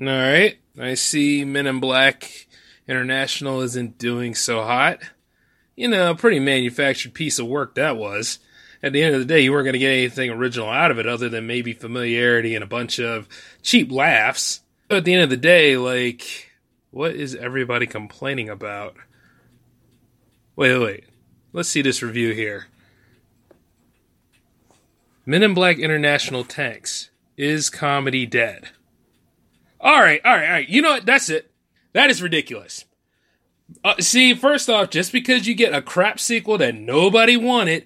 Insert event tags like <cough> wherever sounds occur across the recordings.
All right. I see Men in Black International isn't doing so hot. You know, pretty manufactured piece of work that was. At the end of the day, you weren't going to get anything original out of it other than maybe familiarity and a bunch of cheap laughs. But at the end of the day, like, what is everybody complaining about? Wait, wait, wait. Let's see this review here. Men in Black International tanks. Is comedy dead? All right, all right, all right. You know what? That's it. That is ridiculous. Uh, see, first off, just because you get a crap sequel that nobody wanted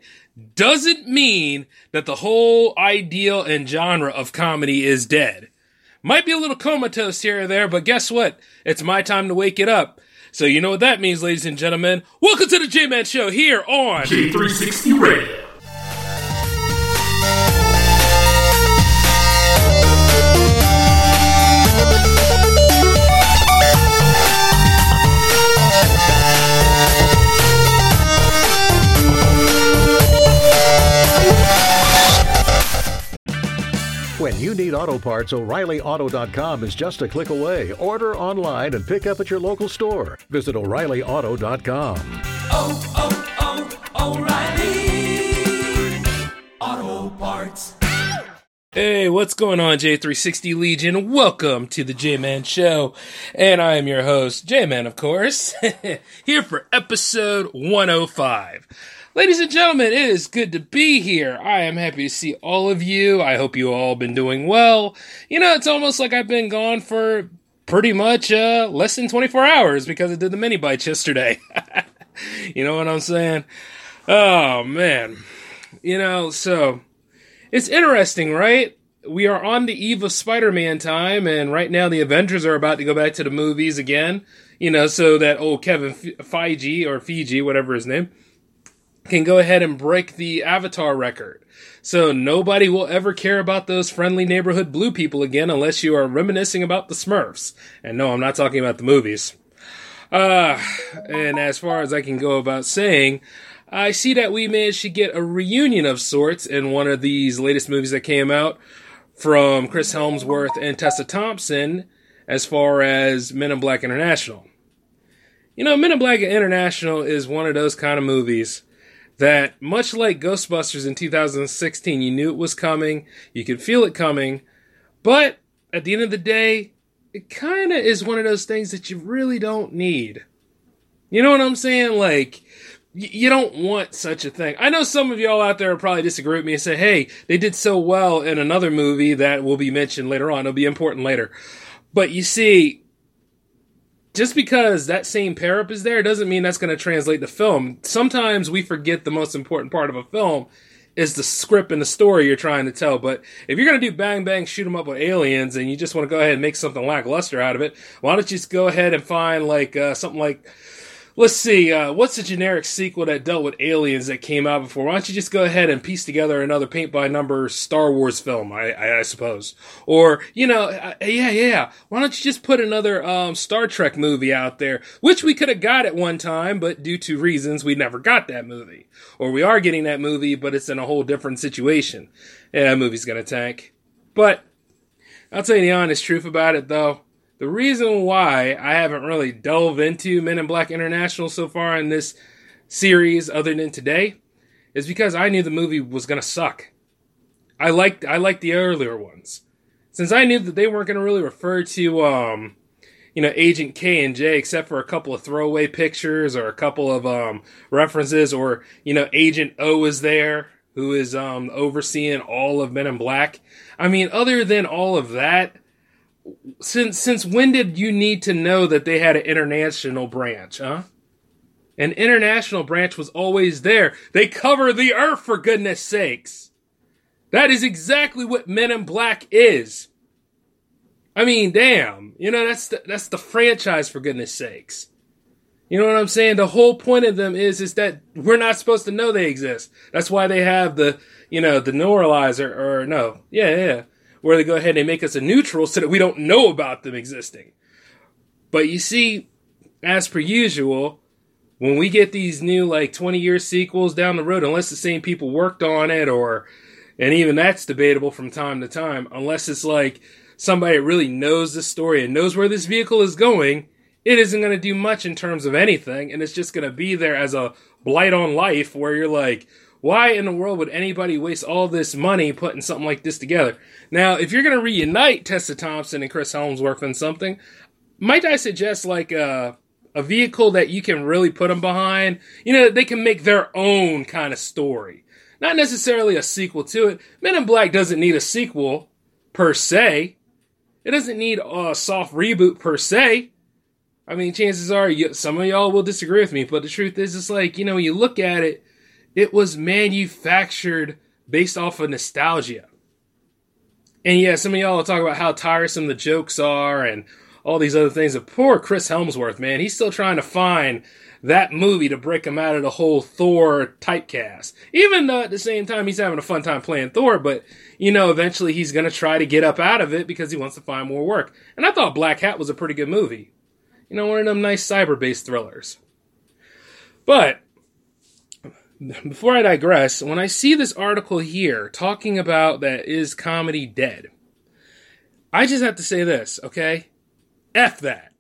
doesn't mean that the whole ideal and genre of comedy is dead. Might be a little comatose here or there, but guess what? It's my time to wake it up. So you know what that means, ladies and gentlemen. Welcome to the J-Man Show here on J360 Radio. When you need auto parts, O'ReillyAuto.com is just a click away. Order online and pick up at your local store. Visit O'ReillyAuto.com. Oh, oh, oh, O'Reilly Auto Parts. Hey, what's going on, J360 Legion? Welcome to the J-Man Show. And I am your host, J-Man, of course, <laughs> here for episode 105. Ladies and gentlemen, it is good to be here. I am happy to see all of you. I hope you all been doing well. You know, it's almost like I've been gone for pretty much uh, less than 24 hours because I did the mini bites yesterday. <laughs> you know what I'm saying? Oh, man. You know, so it's interesting, right? We are on the eve of Spider Man time, and right now the Avengers are about to go back to the movies again. You know, so that old Kevin Feige or Fiji, whatever his name, can go ahead and break the Avatar record. So nobody will ever care about those friendly neighborhood blue people again unless you are reminiscing about the Smurfs. And no, I'm not talking about the movies. Uh, and as far as I can go about saying, I see that we managed to get a reunion of sorts in one of these latest movies that came out from Chris Hemsworth and Tessa Thompson as far as Men in Black International. You know, Men in Black International is one of those kind of movies that much like Ghostbusters in 2016, you knew it was coming, you could feel it coming, but at the end of the day, it kind of is one of those things that you really don't need. You know what I'm saying? Like, you don't want such a thing. I know some of y'all out there probably disagree with me and say, hey, they did so well in another movie that will be mentioned later on. It'll be important later. But you see, just because that same pair up is there doesn't mean that's going to translate to film. Sometimes we forget the most important part of a film is the script and the story you're trying to tell. But if you're going to do bang bang shoot 'em up with aliens and you just want to go ahead and make something lackluster out of it, why don't you just go ahead and find like uh, something like let's see, uh, what's the generic sequel that dealt with aliens that came out before? Why don't you just go ahead and piece together another paint by number Star Wars film? I, I, I suppose, or you know, uh, yeah, yeah. Why don't you just put another um, Star Trek movie out there, which we could have got at one time, but due to reasons we never got that movie, or we are getting that movie, but it's in a whole different situation. Yeah, that movie's gonna tank. But I'll tell you the honest truth about it, though. The reason why I haven't really delved into Men in Black International so far in this series, other than today, is because I knew the movie was gonna suck. I liked I liked the earlier ones, since I knew that they weren't gonna really refer to um, you know, Agent K and J, except for a couple of throwaway pictures or a couple of um references, or you know, Agent O is there who is um overseeing all of Men in Black. I mean, other than all of that since since when did you need to know that they had an international branch, huh? An international branch was always there. They cover the earth for goodness sakes. That is exactly what Men in Black is. I mean, damn. You know, that's the, that's the franchise for goodness sakes. You know what I'm saying? The whole point of them is is that we're not supposed to know they exist. That's why they have the you know the neuralizer or no, yeah, yeah, where they go ahead and make us a neutral so that we don't know about them existing. But you see, as per usual, when we get these new like 20 year sequels down the road, unless the same people worked on it or and even that's debatable from time to time, unless it's like somebody really knows the story and knows where this vehicle is going it isn't going to do much in terms of anything, and it's just going to be there as a blight on life where you're like, why in the world would anybody waste all this money putting something like this together? Now, if you're going to reunite Tessa Thompson and Chris Hemsworth in something, might I suggest like a, a vehicle that you can really put them behind? You know, they can make their own kind of story. Not necessarily a sequel to it. Men in Black doesn't need a sequel per se. It doesn't need a soft reboot per se. I mean, chances are you, some of y'all will disagree with me, but the truth is, it's like, you know, you look at it, it was manufactured based off of nostalgia. And yeah, some of y'all talk about how tiresome the jokes are and all these other things. But poor Chris Hemsworth, man, he's still trying to find that movie to break him out of the whole Thor typecast. Even though at the same time he's having a fun time playing Thor, but you know, eventually he's to try to get up out of it because he wants to find more work. And I thought Black Hat was a pretty good movie. You know, one of them nice cyber based thrillers. But before I digress, when I see this article here talking about that is comedy dead, I just have to say this, okay? F that.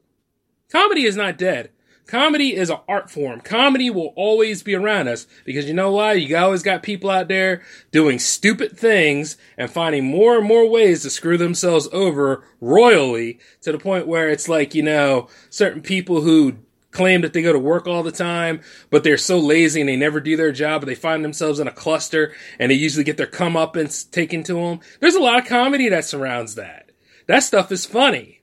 Comedy is not dead. Comedy is an art form. Comedy will always be around us because you know why? You always got people out there doing stupid things and finding more and more ways to screw themselves over royally to the point where it's like, you know, certain people who claim that they go to work all the time, but they're so lazy and they never do their job, but they find themselves in a cluster and they usually get their comeuppance taken to them. There's a lot of comedy that surrounds that. That stuff is funny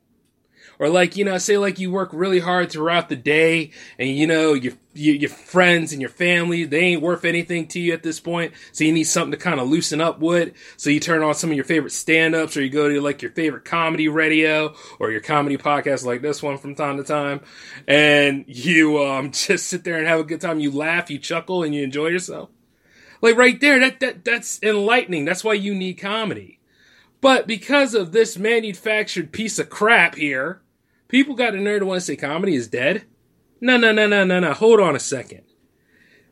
or like you know say like you work really hard throughout the day and you know your your friends and your family they ain't worth anything to you at this point. So you need something to kind of loosen up with. So you turn on some of your favorite stand-ups or you go to like your favorite comedy radio or your comedy podcast like this one from time to time. And you um <laughs> just sit there and have a good time. You laugh you chuckle and you enjoy yourself. Like right there that, that that's enlightening. That's why you need comedy. But because of this manufactured piece of crap here, People got a nerd to want to say comedy is dead. No, no, no, no, no, no. Hold on a second.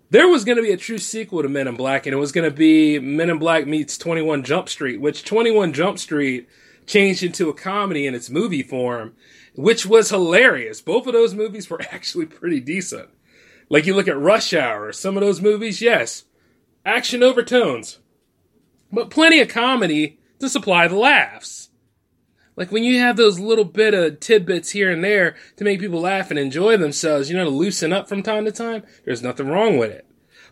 There was going to be a true sequel to Men in Black, and it was going to be Men in Black meets 21 Jump Street, which 21 Jump Street changed into a comedy in its movie form, which was hilarious. Both of those movies were <laughs> actually pretty decent. Like you look at Rush Hour, some of those movies, yes, action overtones, but plenty of comedy to supply the laughs. Like when you have those little bit of tidbits here and there to make people laugh and enjoy themselves, you know, to loosen up from time to time, there's nothing wrong with it.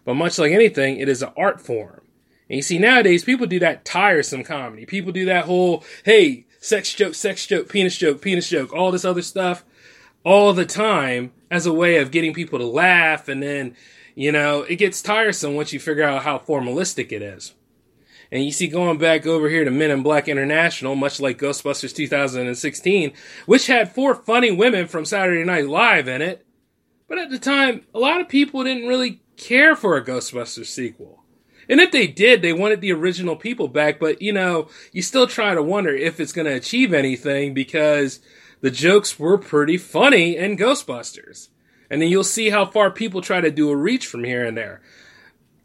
But much like anything, it is an art form. And you see, nowadays, people do that tiresome comedy. People do that whole, hey, sex joke, sex joke, penis joke, penis joke, all this other stuff all the time as a way of getting people to laugh. And then, you know, it gets tiresome once you figure out how formalistic it is. And you see going back over here to Men in Black International, much like Ghostbusters 2016, which had four funny women from Saturday Night Live in it. But at the time, a lot of people didn't really care for a Ghostbusters sequel. And if they did, they wanted the original people back, but you know, you still try to wonder if it's going to achieve anything because the jokes were pretty funny in Ghostbusters. And then you'll see how far people try to do a reach from here and there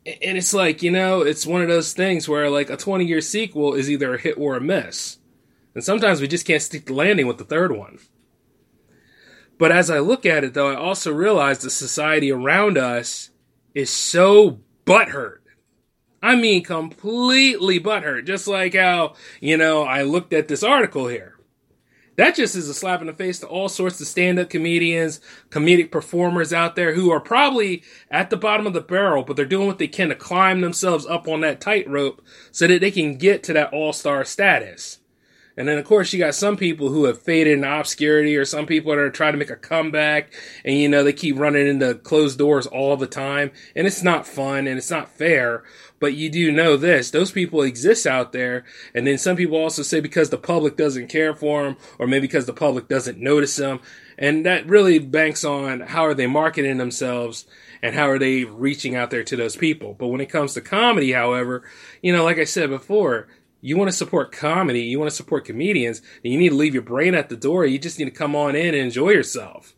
and it's like you know it's one of those things where like a 20 year sequel is either a hit or a miss. And sometimes we just can't stick the landing with the third one. But as i look at it though i also realize the society around us is so butthurt. I mean completely butthurt. Just like how you know i looked at this article here that just is a slap in the face to all sorts of stand-up comedians, comedic performers out there who are probably at the bottom of the barrel, but they're doing what they can to climb themselves up on that tightrope so that they can get to that all-star status. And then, of course, you got some people who have faded in obscurity, or some people that are trying to make a comeback, and you know they keep running into closed doors all the time, and it's not fun and it's not fair. But you do know this: those people exist out there, and then some people also say because the public doesn't care for them, or maybe because the public doesn't notice them, and that really banks on how are they marketing themselves and how are they reaching out there to those people. But when it comes to comedy, however, you know, like I said before, you want to support comedy, you want to support comedians, and you need to leave your brain at the door. You just need to come on in and enjoy yourself.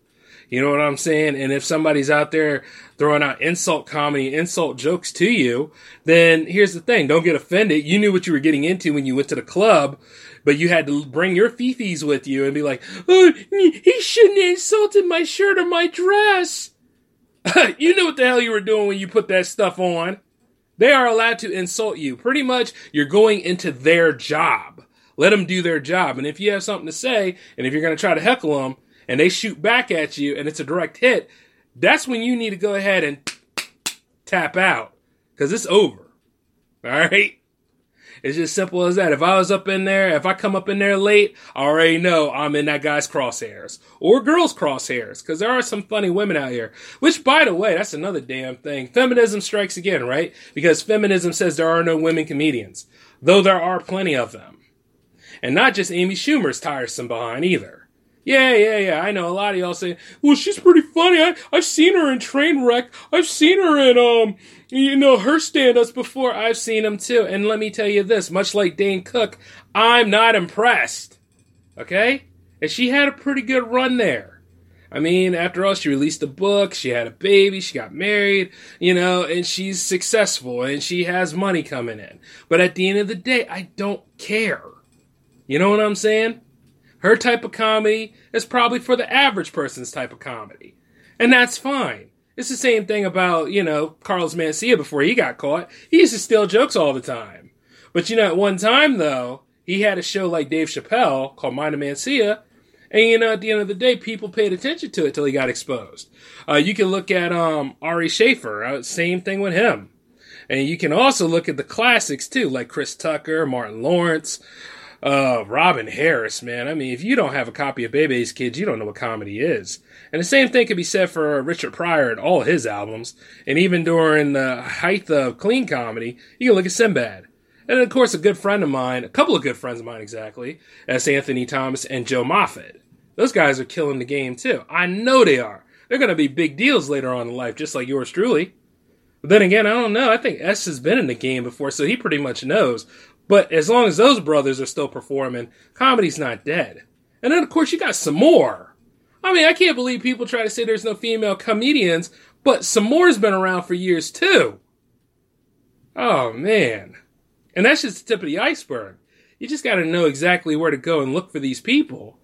You know what I'm saying? And if somebody's out there throwing out insult comedy, insult jokes to you, then here's the thing. Don't get offended. You knew what you were getting into when you went to the club, but you had to bring your fifis with you and be like, oh, he shouldn't have insulted my shirt or my dress. <laughs> you knew what the hell you were doing when you put that stuff on. They are allowed to insult you. Pretty much, you're going into their job. Let them do their job. And if you have something to say, and if you're going to try to heckle them, and they shoot back at you, and it's a direct hit, that's when you need to go ahead and tap out. Because it's over. All right? It's just simple as that. If I was up in there, if I come up in there late, I already know I'm in that guy's crosshairs or girl's crosshairs because there are some funny women out here. Which, by the way, that's another damn thing. Feminism strikes again, right? Because feminism says there are no women comedians, though there are plenty of them. And not just Amy Schumer's tiresome behind either. Yeah, yeah, yeah. I know a lot of y'all say, "Well, she's pretty funny." I, I've seen her in Trainwreck. I've seen her in um, you know, her stand-ups before. I've seen them too. And let me tell you this: much like Dane Cook, I'm not impressed. Okay, and she had a pretty good run there. I mean, after all, she released a book, she had a baby, she got married, you know, and she's successful and she has money coming in. But at the end of the day, I don't care. You know what I'm saying? Her type of comedy is probably for the average person's type of comedy. And that's fine. It's the same thing about, you know, Carlos Mencia before he got caught. He used to steal jokes all the time. But you know, at one time though, he had a show like Dave Chappelle called Mind of Mencia, and you know, at the end of the day, people paid attention to it till he got exposed. Uh, you can look at um, Ari Shaffir, uh, same thing with him. And you can also look at the classics too, like Chris Tucker, Martin Lawrence, uh, Robin Harris, man. I mean, if you don't have a copy of Bebe's Kids, you don't know what comedy is. And the same thing could be said for Richard Pryor and all his albums. And even during the height of clean comedy, you can look at Sinbad. And of course, a good friend of mine, a couple of good friends of mine exactly, as Anthony Thomas and Joe Moffat. Those guys are killing the game too. I know they are. They're going to be big deals later on in life, just like yours truly. But then again, I don't know. I think S has been in the game before, so he pretty much knows. But as long as those brothers are still performing, comedy's not dead. And then, of course, you got some more. I mean, I can't believe people try to say there's no female comedians, but Somore's been around for years too. Oh man. And that's just the tip of the iceberg. You just got to know exactly where to go and look for these people.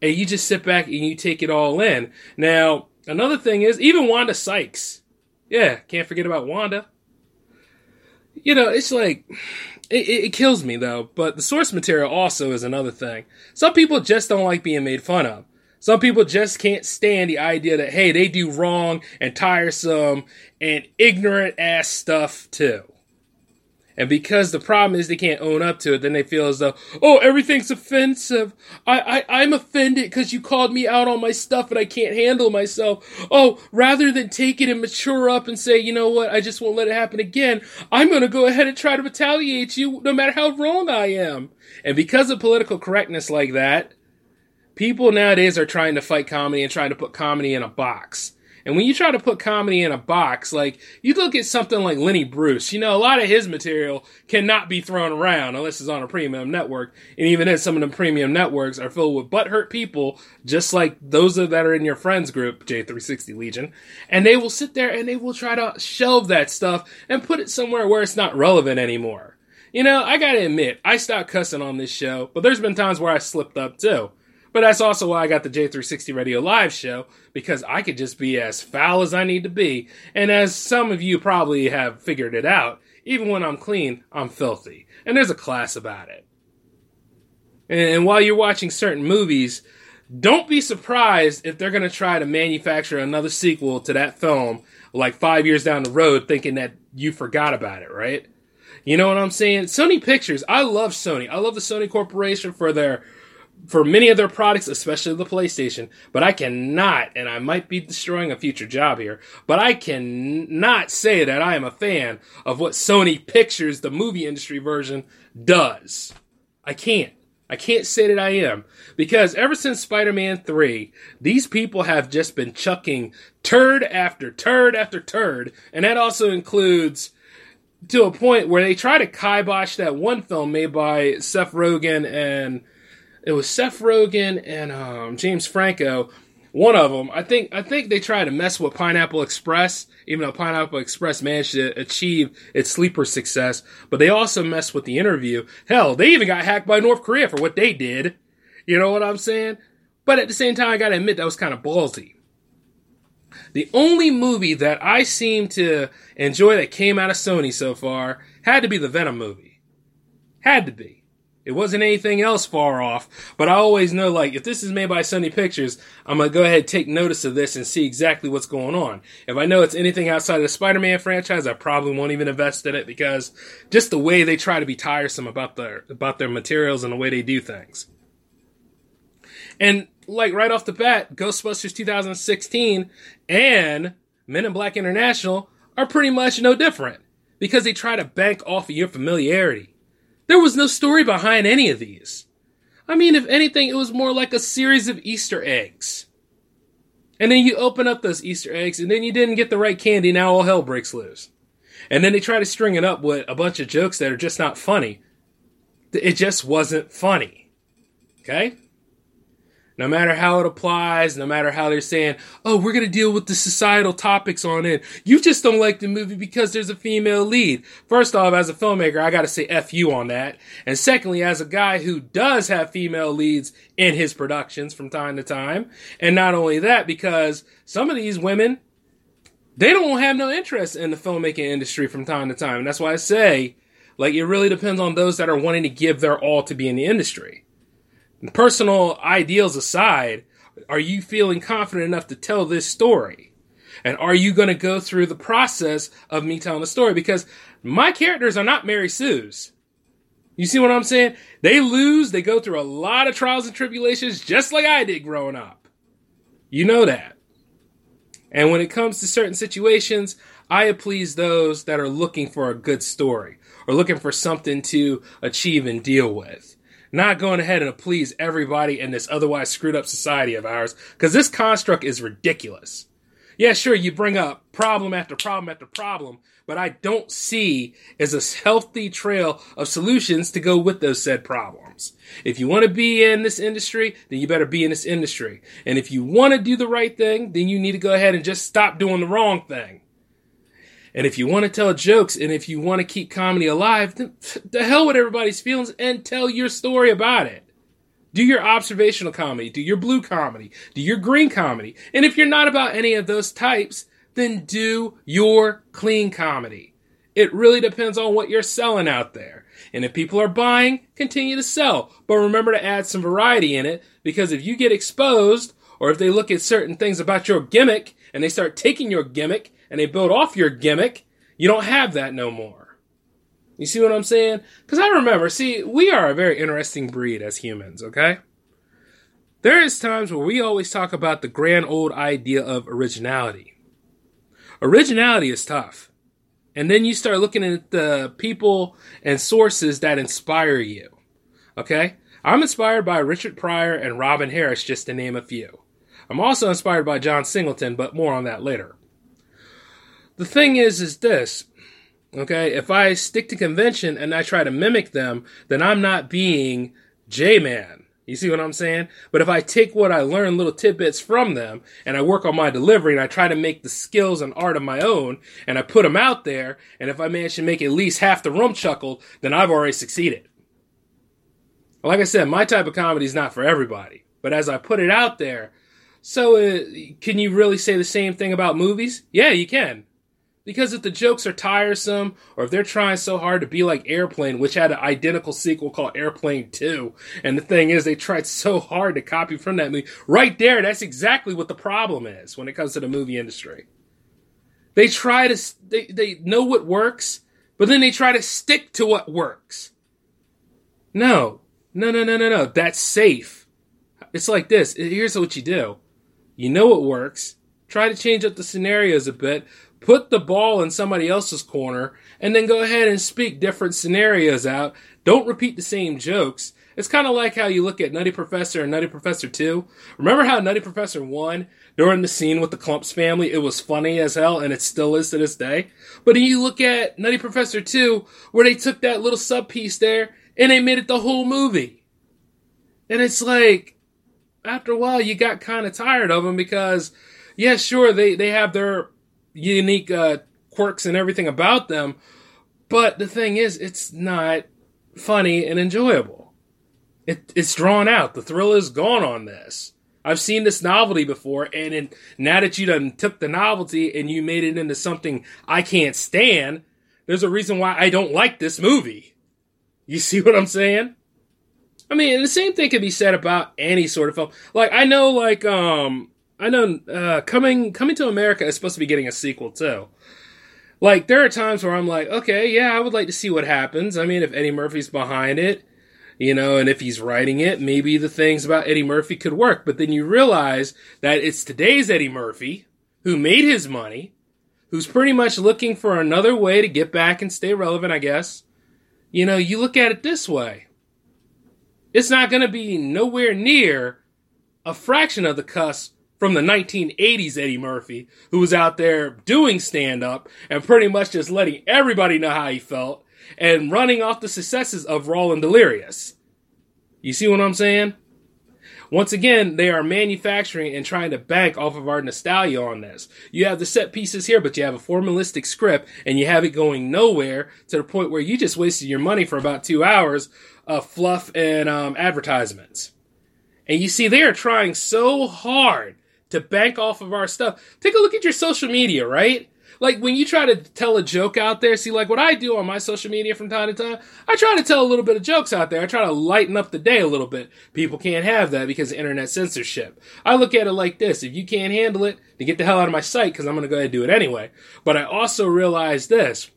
And you just sit back and you take it all in. Now, another thing is, even Wanda Sykes. Yeah, can't forget about Wanda. You know, it's like, it, it, kills me though, but the source material also is another thing. Some people just don't like being made fun of. Some people just can't stand the idea that, hey, they do wrong and tiresome and ignorant ass stuff too. And because the problem is they can't own up to it, then they feel as though, oh, everything's offensive. I, I, I'm offended because you called me out on my stuff and I can't handle myself. Oh, rather than take it and mature up and say, you know what, I just won't let it happen again, I'm going to go ahead and try to retaliate you no matter how wrong I am. And because of political correctness like that, people nowadays are trying to fight comedy and trying to put comedy in a box. And when you try to put comedy in a box, like you look at something like Lenny Bruce, you know, a lot of his material cannot be thrown around unless it's on a premium network. And even then, some of the premium networks are filled with butthurt people, just like those that are in your friends group, J360 Legion. And they will sit there and they will try to shelve that stuff and put it somewhere where it's not relevant anymore. You know, I gotta admit, I stopped cussing on this show, but there's been times where I slipped up too. But that's also why I got the J360 Radio Live show, because I could just be as foul as I need to be. And as some of you probably have figured it out, even when I'm clean, I'm filthy. And there's a class about it. And, while you're watching certain movies, don't be surprised if they're going to try to manufacture another sequel to that film like five years down the road thinking that you forgot about it, right? You know what I'm saying? Sony Pictures. I love Sony. I love the Sony Corporation for their for many of their products, especially the PlayStation. But I cannot, and I might be destroying a future job here, but I cannot say that I am a fan of what Sony Pictures, the movie industry version, does. I can't. I can't say that I am because ever since Spider-Man 3, these people have just been chucking turd after turd after turd, and that also includes to a point where they try to kibosh that one film made by Seth Rogen and it was Seth Rogen and um, James Franco. One of them, I think, I think they tried to mess with Pineapple Express, even though Pineapple Express managed to achieve its sleeper success. But they also messed with the interview. Hell, they even got hacked by North Korea for what they did. You know what I'm saying? But at the same time, I gotta admit that was kind of ballsy. The only movie that I seem to enjoy that came out of Sony so far had to be the Venom movie. Had to be. It wasn't anything else far off, but I always know like if this is made by Sony Pictures, I'm gonna go ahead and take notice of this and see exactly what's going on. If I know it's anything outside of the Spider-Man franchise, I probably won't even invest in it because just the way they try to be tiresome about their about their materials and the way they do things. And like right off the bat, Ghostbusters 2016 and Men in Black International are pretty much no different because they try to bank off of your familiarity. There was no story behind any of these. I mean, if anything, it was more like a series of Easter eggs. And then you open up those Easter eggs, and then you didn't get the right candy, now all hell breaks loose. And then they try to string it up with a bunch of jokes that are just not funny. It just wasn't funny. Okay? No matter how it applies, no matter how they're saying, oh, we're going to deal with the societal topics on it. You just don't like the movie because there's a female lead. First off, as a filmmaker, I got to say F you on that. And secondly, as a guy who does have female leads in his productions from time to time. And not only that, because some of these women, they don't have no interest in the filmmaking industry from time to time. And that's why I say, like, it really depends on those that are wanting to give their all to be in the industry personal ideals aside, are you feeling confident enough to tell this story? And are you going to go through the process of me telling the story? Because my characters are not Mary Sue's. You see what I'm saying? They lose, they go through a lot of trials and tribulations, just like I did growing up. You know that. And when it comes to certain situations, I please those that are looking for a good story or looking for something to achieve and deal with not going ahead and please everybody in this otherwise screwed up society of ours, because this construct is ridiculous. Yeah, sure, you bring up problem after problem after problem, but I don't see as a healthy trail of solutions to go with those said problems. If you want to be in this industry, then you better be in this industry. And if you want to do the right thing, then you need to go ahead and just stop doing the wrong thing. And if you want to tell jokes and if you want to keep comedy alive, then <laughs> the hell with everybody's feelings and tell your story about it. Do your observational comedy, do your blue comedy, do your green comedy. And if you're not about any of those types, then do your clean comedy. It really depends on what you're selling out there. And if people are buying, continue to sell. But remember to add some variety in it because if you get exposed or if they look at certain things about your gimmick and they start taking your gimmick and they build off your gimmick, you don't have that no more. You see what I'm saying? Because I remember, see, we are a very interesting breed as humans, okay? There is times where we always talk about the grand old idea of originality. Originality is tough. And then you start looking at the people and sources that inspire you. Okay? I'm inspired by Richard Pryor and Robin Harris, just to name a few. I'm also inspired by John Singleton, but more on that later. The thing is, is this. Okay, if I stick to convention and I try to mimic them, then I'm not being J Man. You see what I'm saying? But if I take what I learn, little tidbits from them, and I work on my delivery, and I try to make the skills and art of my own, and I put them out there, and if I manage to make at least half the room chuckle, then I've already succeeded. Like I said, my type of comedy is not for everybody. But as I put it out there, so uh, can you really say the same thing about movies? Yeah, you can. Because if the jokes are tiresome, or if they're trying so hard to be like Airplane, which had an identical sequel called Airplane 2, and the thing is, they tried so hard to copy from that movie, right there, that's exactly what the problem is when it comes to the movie industry. They try to, they, they know what works, but then they try to stick to what works. No, no, no, no, no, no. That's safe. It's like this. Here's what you do. You know what works. Try to change up the scenarios a bit. Put the ball in somebody else's corner and then go ahead and speak different scenarios out. Don't repeat the same jokes. It's kind of like how you look at Nutty Professor and Nutty Professor 2. Remember how Nutty Professor 1, during the scene with the Klumps family, it was funny as hell and it still is to this day? But then you look at Nutty Professor 2, where they took that little sub piece there and they made it the whole movie. And it's like, after a while, you got kind of tired of them because, yeah, sure, they, they have their unique uh, quirks and everything about them, but the thing is, it's not funny and enjoyable. It, it's drawn out. The thrill is gone on this. I've seen this novelty before, and in, now that you done took the novelty and you made it into something I can't stand, there's a reason why I don't like this movie. You <laughs> see what I'm saying? I mean, the same thing can be said about any sort of film. Like I know, like um, I know, uh, coming coming to America is supposed to be getting a sequel too. Like there are times where I'm like, okay, yeah, I would like to see what happens. I mean, if Eddie Murphy's behind it, you know, and if he's writing it, maybe the things about Eddie Murphy could work. But then you realize that it's today's Eddie Murphy who made his money, who's pretty much looking for another way to get back and stay relevant, I guess. You know, you look at it this way it's not going to be nowhere near a fraction of the cuss from the 1980s Eddie Murphy, who was out there doing stand up and pretty much just letting everybody know how he felt and running off the successes of Raw and Delirious. You see what I'm saying? Once again, they are manufacturing and trying to bank off of our nostalgia on this. You have the set pieces here, but you have a formalistic script and you have it going nowhere to the point where you just wasted your money for about two hours of fluff and um, advertisements. And you see, they are trying so hard to bank off of our stuff. Take a look at your social media, right? like when you try to tell a joke out there, see, like what I do on my social media from time to time, I try to tell a little bit of jokes out there. I try to lighten up the day a little bit. People can't have that because of internet censorship. I look at it like this. If you can't handle it, then get the hell out of my site because I'm going to go ahead and do it anyway. But I also realize this.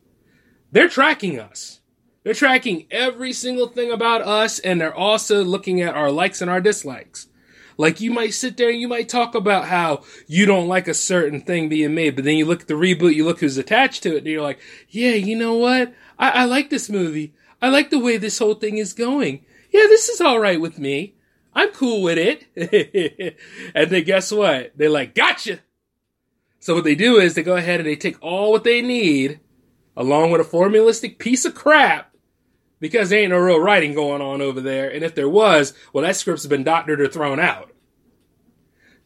They're tracking us. They're tracking every single thing about us and they're also looking at our likes and our dislikes. Like you might sit there and you might talk about how you don't like a certain thing being made, but then you look at the reboot, you look who's attached to it, and you're like, yeah, you know what? I, I like this movie. I like the way this whole thing is going. Yeah, this is all right with me. I'm cool with it. <laughs> and then guess what? They're like, gotcha. So what they do is they go ahead and they take all what they need, along with a formalistic piece of crap, because there ain't no real writing going on over there. And if there was, well, that script's been doctored or thrown out.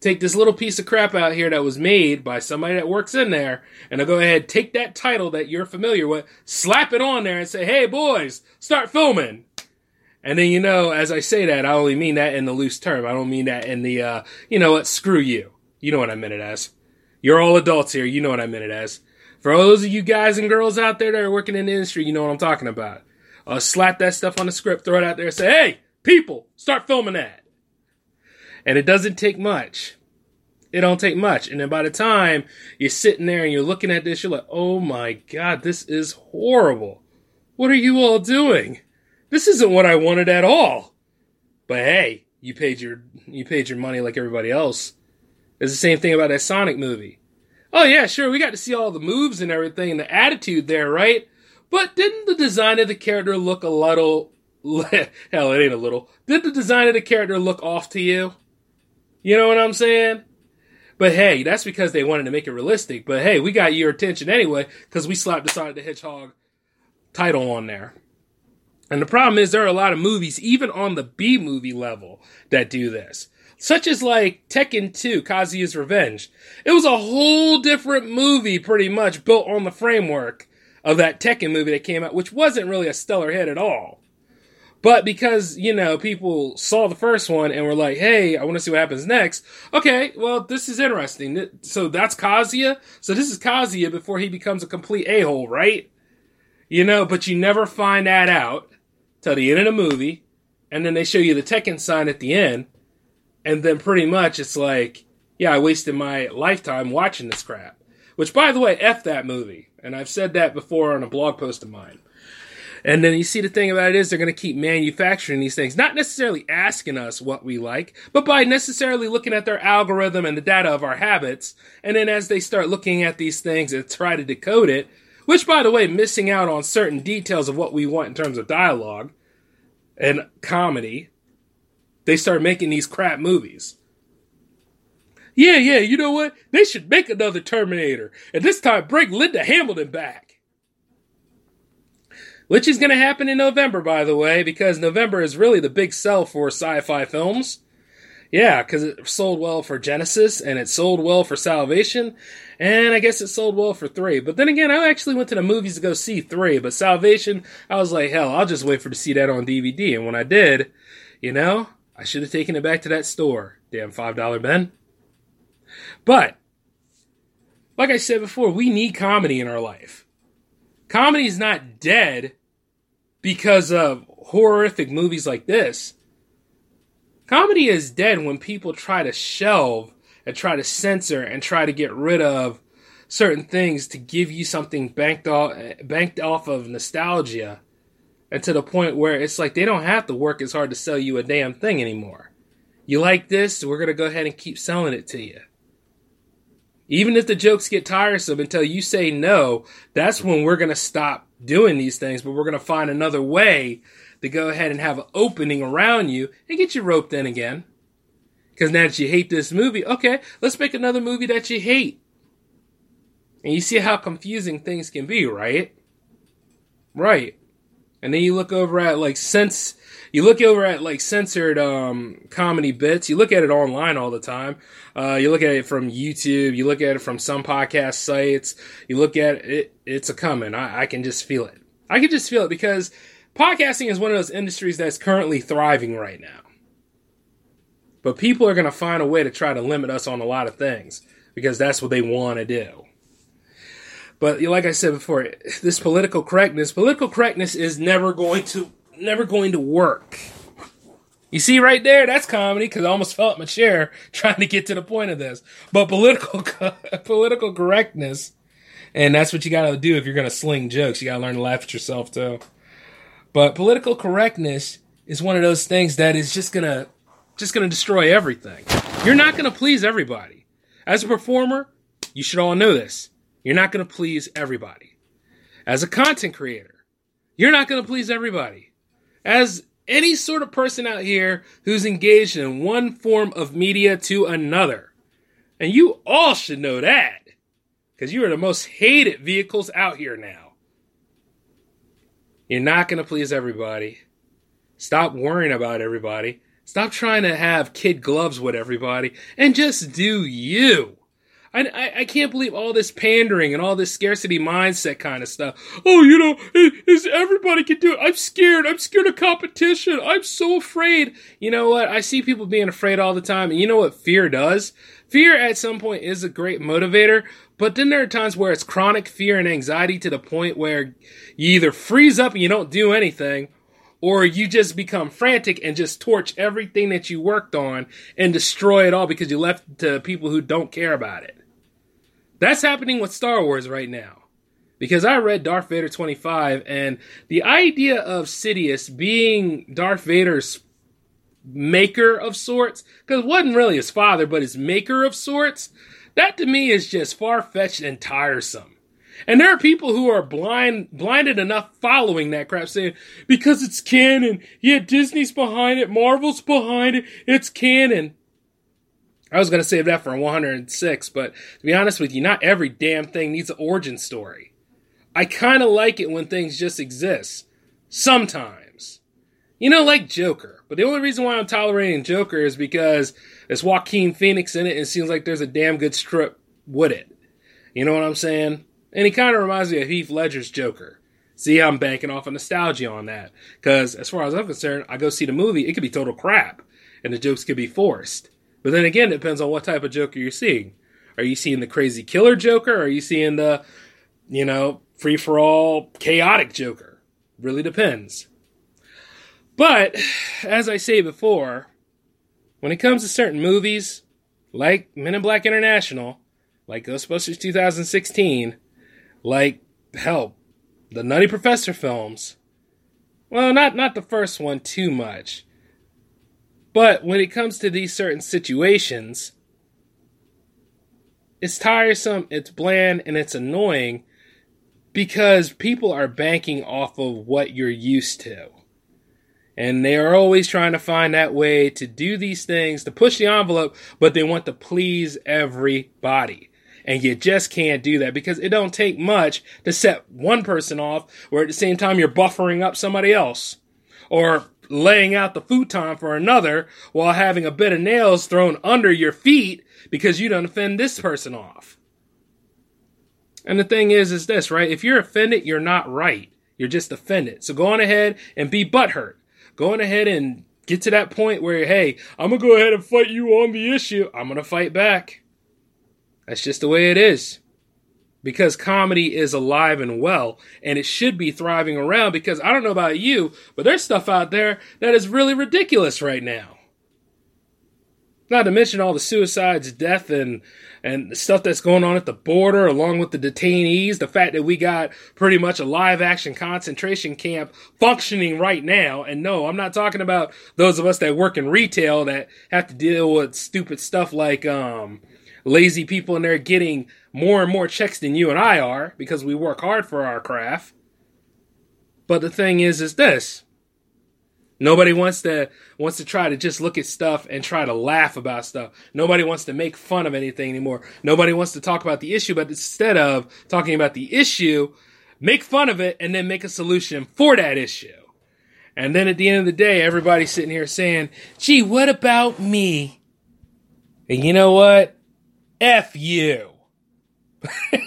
Take this little piece of crap out here that was made by somebody that works in there, and I'll go ahead, take that title that you're familiar with, slap it on there, and say, hey, boys, start filming. And then, you know, as I say that, I only mean that in the loose term. I don't mean that in the, uh, you know what, screw you. You know what I meant it as. You're all adults here. You know what I meant it as. For all those of you guys and girls out there that are working in the industry, you know what I'm talking about uh, slap that stuff on the script, throw it out there, say, hey, people, start filming that. And it doesn't take much. It don't take much. And then by the time you're sitting there and you're looking at this, you're like, oh my God, this is horrible. What are you all doing? This isn't what I wanted at all. But hey, you paid your you paid your money like everybody else. It's the same thing about that Sonic movie. Oh yeah, sure, we got to see all the moves and everything and the attitude there, right? But didn't the design of the character look a little. <laughs> Hell, it ain't a little. Did the design of the character look off to you? You know what I'm saying? But hey, that's because they wanted to make it realistic. But hey, we got your attention anyway because we slapped the Sonic the Hedgehog title on there. And the problem is there are a lot of movies, even on the B movie level, that do this. Such as like Tekken 2, Kazuya's Revenge. It was a whole different movie pretty much built on the framework of that Tekken movie that came out, which wasn't really a stellar hit at all. But because, you know, people saw the first one and were like, hey, I want to see what happens next. Okay, well, this is interesting. So that's Kazuya? So this is Kazuya before he becomes a complete a-hole, right? You know, but you never find that out till the end of the movie. And then they show you the Tekken sign at the end. And then pretty much it's like, yeah, I wasted my lifetime watching this crap. Which, by the way, F that movie. And I've said that before on a blog post of mine. And then you see the thing about it is they're going to keep manufacturing these things, not necessarily asking us what we like, but by necessarily looking at their algorithm and the data of our habits. And then as they start looking at these things and try to decode it, which by the way, missing out on certain details of what we want in terms of dialogue and comedy, they start making these crap movies. Yeah, yeah, you know what? They should make another Terminator. And this time bring Linda Hamilton back which is going to happen in November, by the way, because November is really the big sell for sci fi films. Yeah, because it sold well for Genesis and it sold well for Salvation, and I guess it sold well for 3. But then again, I actually went to the movies to go see 3, but Salvation, I was like, hell, I'll just wait for to see that on DVD. And when I did, you know, I should have taken it back to that store. Damn $5 Ben. But, like I said before, we need comedy in our life. Comedy is not dead because of horrific movies like this. Comedy is dead when people try to shelve and try to censor and try to get rid of certain things to give you something banked off banked off of nostalgia and to the point where it's like they don't have to work as hard to sell you a damn thing anymore. You like this, we're going to go ahead and keep selling it to you. Even if the jokes get tiresome until you say no, that's when we're going to stop doing these things, but we're going to find another way to go ahead and have an opening around you and get you roped in again. Because now that you hate this movie, okay, let's make another movie that you hate. And you see how confusing things can be, right? Right. And then you look over at like sense you look over at like censored um, comedy bits. You look at it online all the time. Uh, you look at it from YouTube. You look at it from some podcast sites. You look at it. It's a coming. I, I can just feel it. I can just feel it because podcasting is one of those industries that's currently thriving right now. But people are going to find a way to try to limit us on a lot of things because that's what they want to do. But like I said before, this political correctness, political correctness is never going to never going to work. You see right there, that's comedy because I almost fell out my chair <laughs> trying to get to the point of this. But political <laughs> political correctness, and that's what you got to do if you're going to sling jokes. You got to learn to laugh at yourself too. But political correctness is one of those things that is just gonna just gonna destroy everything. You're not gonna please everybody. As a performer, you should all know this. You're not gonna please everybody. As a content creator, you're not gonna please everybody as any sort of person out here who's engaged in one form of media to another. And you all should know that because you are the most hated vehicles out here now. You're not going to please everybody. Stop worrying about everybody. Stop trying to have kid gloves with everybody and just do you. I, I, I, can't believe all this pandering and all this scarcity mindset kind of stuff. Oh, you know, is everybody can do it. I'm scared. I'm scared of competition. I'm so afraid. You know what? I see people being afraid all the time. And you know what fear does? Fear at some point is a great motivator, but then there are times where it's chronic fear and anxiety to the point where you either freeze up and you don't do anything, or you just become frantic and just torch everything that you worked on and destroy it all because you left to people who don't care about it. That's happening with Star Wars right now. Because I read Darth Vader 25, and the idea of Sidious being Darth Vader's maker of sorts, because it wasn't really his father, but his maker of sorts, that to me is just far fetched and tiresome. And there are people who are blind, blinded enough following that crap saying, because it's canon. Yeah, Disney's behind it. Marvel's behind it. It's canon. I was going to save that for 106, but to be honest with you, not every damn thing needs an origin story. I kind of like it when things just exist. Sometimes. You know, like Joker. But the only reason why I'm tolerating Joker is because there's Joaquin Phoenix in it and it seems like there's a damn good strip with it. You know what I'm saying? And he kind of reminds me of Heath Ledger's Joker. See, I'm banking off of nostalgia on that. Because as far as I'm concerned, I go see the movie, it could be total crap. And the jokes could be forced. But then again, it depends on what type of Joker you're seeing. Are you seeing the crazy killer Joker? Are you seeing the, you know, free for all chaotic Joker? Really depends. But as I say before, when it comes to certain movies, like Men in Black International, like Ghostbusters 2016, like hell, the Nutty Professor films. Well, not not the first one too much. But when it comes to these certain situations, it's tiresome, it's bland, and it's annoying because people are banking off of what you're used to. And they are always trying to find that way to do these things, to push the envelope, but they want to please everybody. And you just can't do that because it don't take much to set one person off where at the same time you're buffering up somebody else. Or laying out the futon for another while having a bit of nails thrown under your feet because you don't offend this person off. And the thing is, is this, right? If you're offended, you're not right. You're just offended. So go on ahead and be butthurt. Go on ahead and get to that point where, hey, I'm going to go ahead and fight you on the issue. I'm going to fight back. That's just the way it is. Because comedy is alive and well, and it should be thriving around. Because I don't know about you, but there's stuff out there that is really ridiculous right now. Not to mention all the suicides, death, and and stuff that's going on at the border, along with the detainees. The fact that we got pretty much a live action concentration camp functioning right now. And no, I'm not talking about those of us that work in retail that have to deal with stupid stuff like um, lazy people and they're getting more and more checks than you and I are because we work hard for our craft. But the thing is, is this Nobody wants to wants to try to just look at stuff and try to laugh about stuff. Nobody wants to make fun of anything anymore. Nobody wants to talk about the issue, but instead of talking about the issue, make fun of it and then make a solution for that issue. And then at the end of the day, everybody's sitting here saying, "Gee, what about me?" And you know what? F you. <laughs>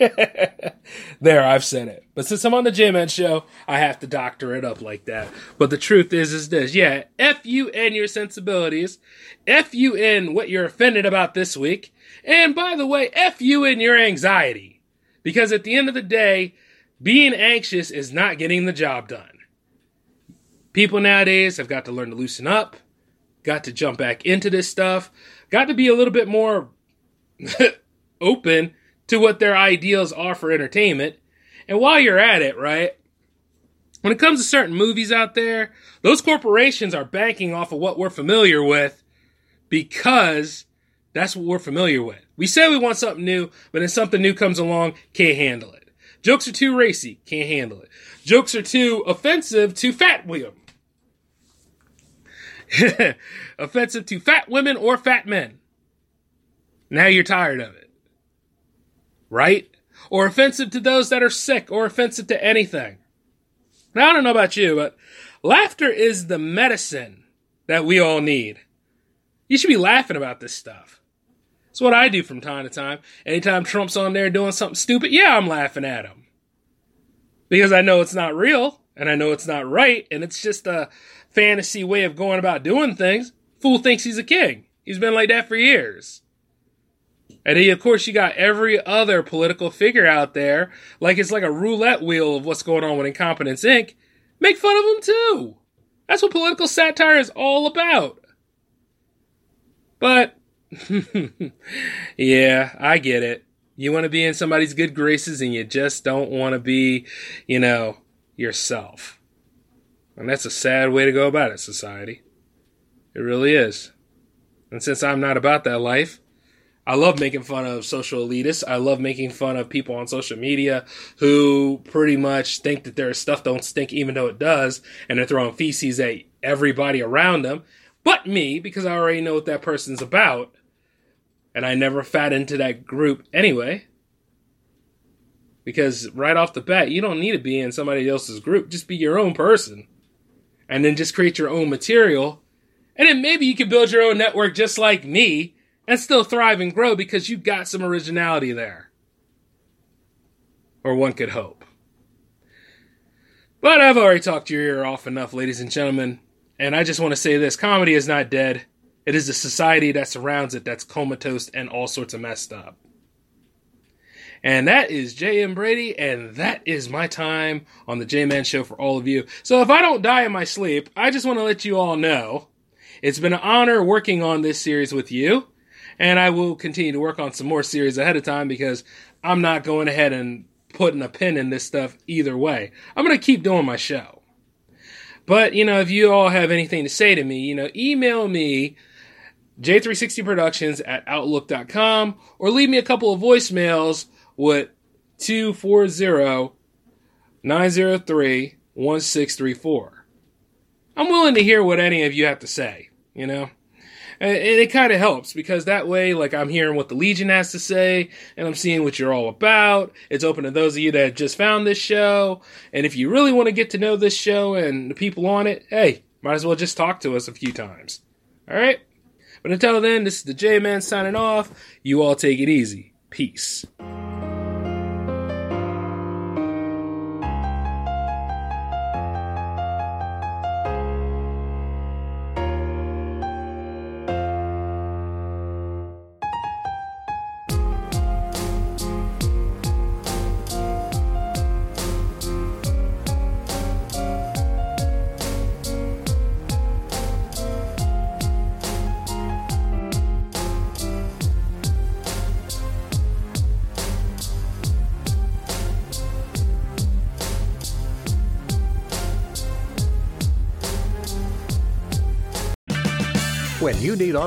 there, I've said it. But since I'm on the J Man show, I have to doctor it up like that. But the truth is, is this. Yeah, F you and your sensibilities. F you in what you're offended about this week. And by the way, F you in your anxiety. Because at the end of the day, being anxious is not getting the job done. People nowadays have got to learn to loosen up, got to jump back into this stuff, got to be a little bit more <laughs> open to what their ideals are for entertainment. And while you're at it, right? When it comes to certain movies out there, those corporations are banking off of what we're familiar with because that's what we're familiar with. We say we want something new, but then something new comes along, can't handle it. Jokes are too racy, can't handle it. Jokes are too offensive to fat women. <laughs> offensive to fat women or fat men. Now you're tired of it right? Or offensive to those that are sick, or offensive to anything. Now, I don't know about you, but laughter is the medicine that we all need. You should be laughing about this stuff. It's what I do from time to time. Anytime Trump's on there doing something stupid, yeah, I'm laughing at him. Because I know it's not real, and I know it's not right, and it's just a fantasy way of going about doing things. Fool thinks he's a king. He's been like that for years. And he, of course, you got every other political figure out there, like it's like a roulette wheel of what's going on with Incompetence Inc. Make fun of them too. That's what political satire is all about. But, <laughs> yeah, I get it. You want to be in somebody's good graces and you just don't want to be, you know, yourself. And that's a sad way to go about it, society. It really is. And since I'm not about that life, I love making fun of social elitists. I love making fun of people on social media who pretty much think that their stuff don't stink even though it does, and they're throwing feces at everybody around them, but me, because I already know what that person's about. And I never fat into that group anyway. Because right off the bat, you don't need to be in somebody else's group. Just be your own person. And then just create your own material. And then maybe you can build your own network just like me and still thrive and grow because you've got some originality there. Or one could hope. But I've already talked your ear off enough, ladies and gentlemen, and I just want to say this comedy is not dead. It is the society that surrounds it that's comatose and all sorts of messed up. And that is J.M. Brady, and that is my time on the J Man Show for all of you. So if I don't die in my sleep, I just want to let you all know it's been an honor working on this series with you. And I will continue to work on some more series ahead of time because I'm not going ahead and putting a pin in this stuff either way. I'm going to keep doing my show. But, you know, if you all have anything to say to me, you know, email me j360productions at outlook.com or leave me a couple of voicemails with 240 903 1634. I'm willing to hear what any of you have to say, you know? And it kind of helps because that way, like, I'm hearing what the Legion has to say and I'm seeing what you're all about. It's open to those of you that just found this show. And if you really want to get to know this show and the people on it, hey, might as well just talk to us a few times. All right? But until then, this is the J Man signing off. You all take it easy. Peace.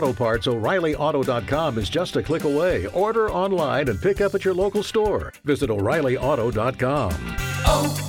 Auto parts, O'ReillyAuto.com is just a click away. Order online and pick up at your local store. Visit O'ReillyAuto.com. oh,